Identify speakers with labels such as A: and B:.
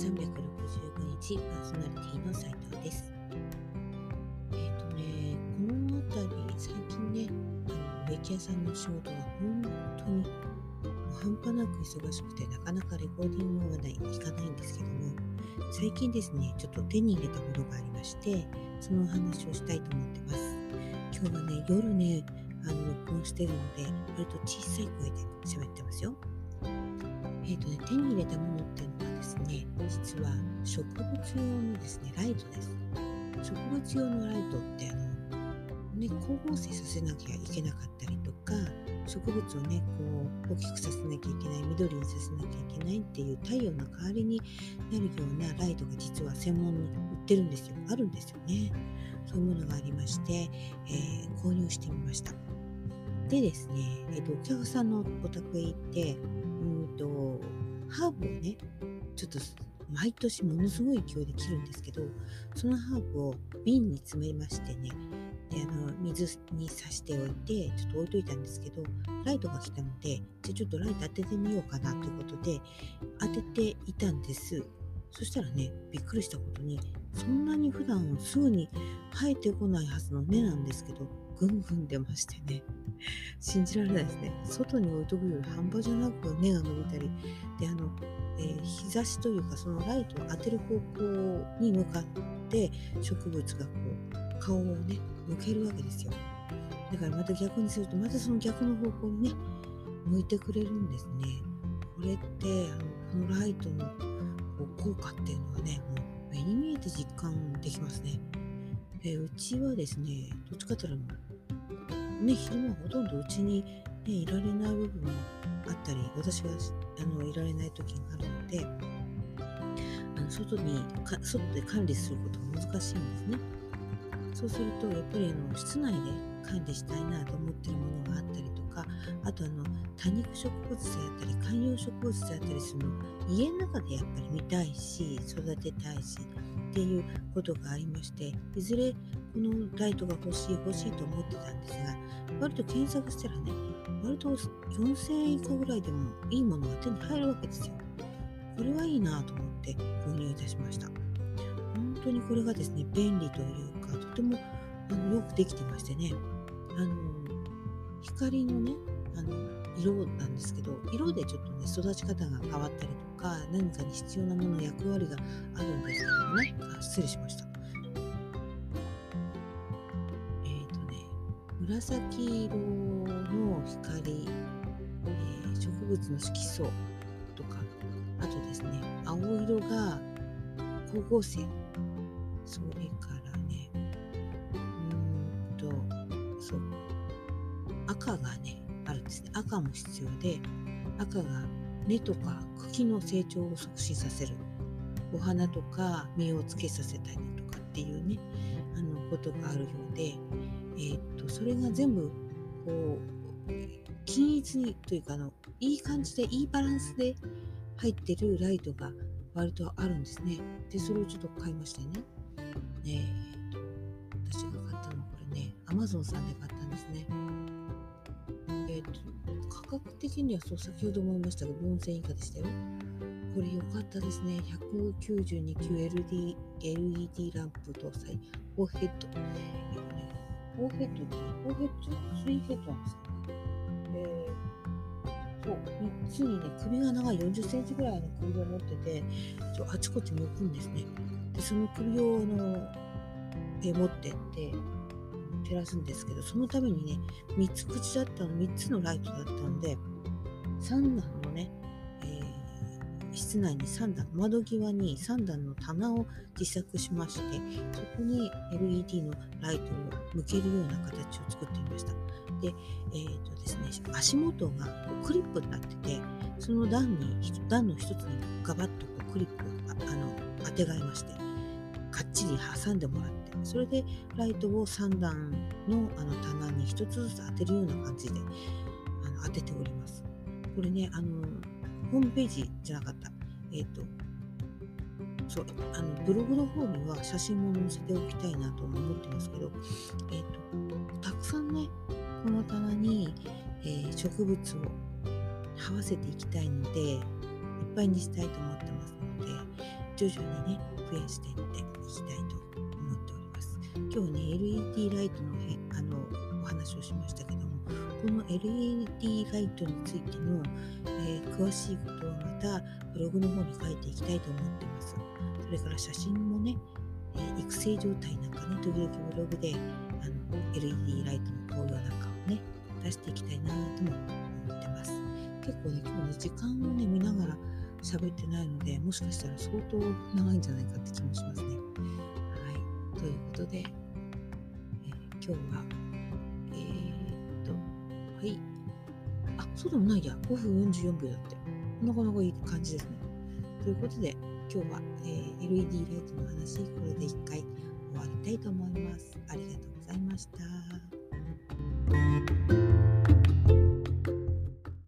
A: 365日パーソナリティの斉藤です。えっ、とね、この辺り、最近ね、あの植木屋さんの仕事が本当に半端なく忙しくて、なかなかレコーディングはないいかないんですけども、最近ですね、ちょっと手に入れたものがありまして、そのお話をしたいと思ってます。今日はね、夜ね、あの録音してるので、割と小さい声で喋ってますよ。えっ、とね、手に入れたものって、実は植物用のですね、ライトです。植物用のライトってあの、ね、光合成させなきゃいけなかったりとか、植物をね、こう、大きくさせなきゃいけない、緑にさせなきゃいけないっていう太陽の代わりになるようなライトが実は専門に売ってるんですよ。あるんですよね。そういうものがありまして、えー購入してみました。でですね、えっ、と、お客さんのお宅へ行って、うんと、ハーブをね、ちょっと毎年ものすごい勢いで切るんですけど、そのハーブを瓶に詰めましてね、で、あの、水にさしておいて、ちょっと置いといたんですけど、ライトが来たので、じゃあちょっとライト当ててみようかなということで、当てていたんです。そしたらね、びっくりしたことに、そんなに普段すぐに生えてこないはずの根なんですけど、ぐんぐん出ましてね。信じられないですね。外に置いとくより半端じゃなく根が伸びたり、で、あの、えー日差しというか、そのライトを当てる方向に向かって植物がこう、顔をね、向けるわけですよ。だからまた逆にすると、またその逆の方向にね、向いてくれるんですね。これって、あのこのライトの効果っていうのはね、もう目に見えて実感できますね。えうちはですね、どっちかというと、ね、昼間ほとんどうちに、ね、いられない部分もあったり、私があのいられない時があるので、あの外にか、外で管理することが難しいんですね。そうすると、やっぱりあの室内で管理したいなと思ってるものがあったりとか、あとあの多肉植物であったり、観葉植物であったりするの、家の中でやっぱり見たいし、育てたいし、っていうことがありまして、いずれこのライトが欲しい欲しいと思ってたんですが、割と検索したらね、割と4000円以下ぐらいでもいいものが手に入るわけですよ。これはいいなと思って購入いたしました。本当にこれがですね、便利というか、とてもあのよくできてましてね、あの、光のね、あの、色なんですけど、色でちょっとね、育ち方が変わったりとか、何かに必要なもの、役割があるんですけどもね、あ失礼しました。えっ、とね、紫色の光、えー植物の色素とか、あとですね、青色が光合成、それからね、うんと、そう、赤がね、あるんですね。赤も必要で、赤が根とか茎の成長を促進させる。お花とか実をつけさせたりとかっていうね、あのことがあるようで、えーっと、それが全部、こう、均一にというか、あの、いい感じで、いいバランスで入ってるライトが割とあるんですね。で、それをちょっと買いましてね。えっと、私が買ったのはこれね、アマゾンさんで買ったんですね。えっと、価格的にはそう、先ほど思いましたが、4000以下でしたよ。これ良かったですね。192級 LD LED ランプ搭載、フォーヘッド。えっとね、フォーヘッドって、フォーヘッドじゃなくて、スリーヘッドなんですかね。えー、そう、3つにね、首が長い40センチぐらいの首を持ってて、ちょあちこち向くんですね。で、その首をあの、えー持ってって、照らすんですけど、そのためにね、3つ口だったの、3つのライトだったんで、3段のね、えー室内に3段、窓際に3段の棚を自作しまして、そこに LED のライトを向けるような形を作ってみました。で、えっ、とですね、足元がクリップになってて、その段に、段の一つにガバッとクリップをああの当てがえまして、かっちり挟んでもらって、それでライトを3段のあの棚に1つずつ当てるような感じであの当てております。これね、あの、ホームページじゃなかった。えっ、と、そう、あの、ブログの方には写真も載せておきたいなと思ってますけど、えっ、と、たくさんね、この棚に、えー植物を這わせていきたいので、いっぱいにしたいと思ってますので、徐々にね増やしていっていきたいと思っております今日はね LED ライトのへあのお話をしましたけどもこの LED ライトについての、えー、詳しいことはまたブログの方に書いていきたいと思ってます。それから写真もね、えー、育成状態なんかね時々ブログであの LED ライトの紅葉なんかをね出していきたいなとも思ってます。結構ね今日ね時間をね見ながら喋ってないのでもしかしたら相当長いんじゃないかって気もしますね。はい。ということで、今日は。えー、っとはい。あそうでもないや。5分44秒だって。なかなかいい感じですね。ということで今日は、えー、LED ライトの話これで1回終わりたいと思います。ありがとうございました。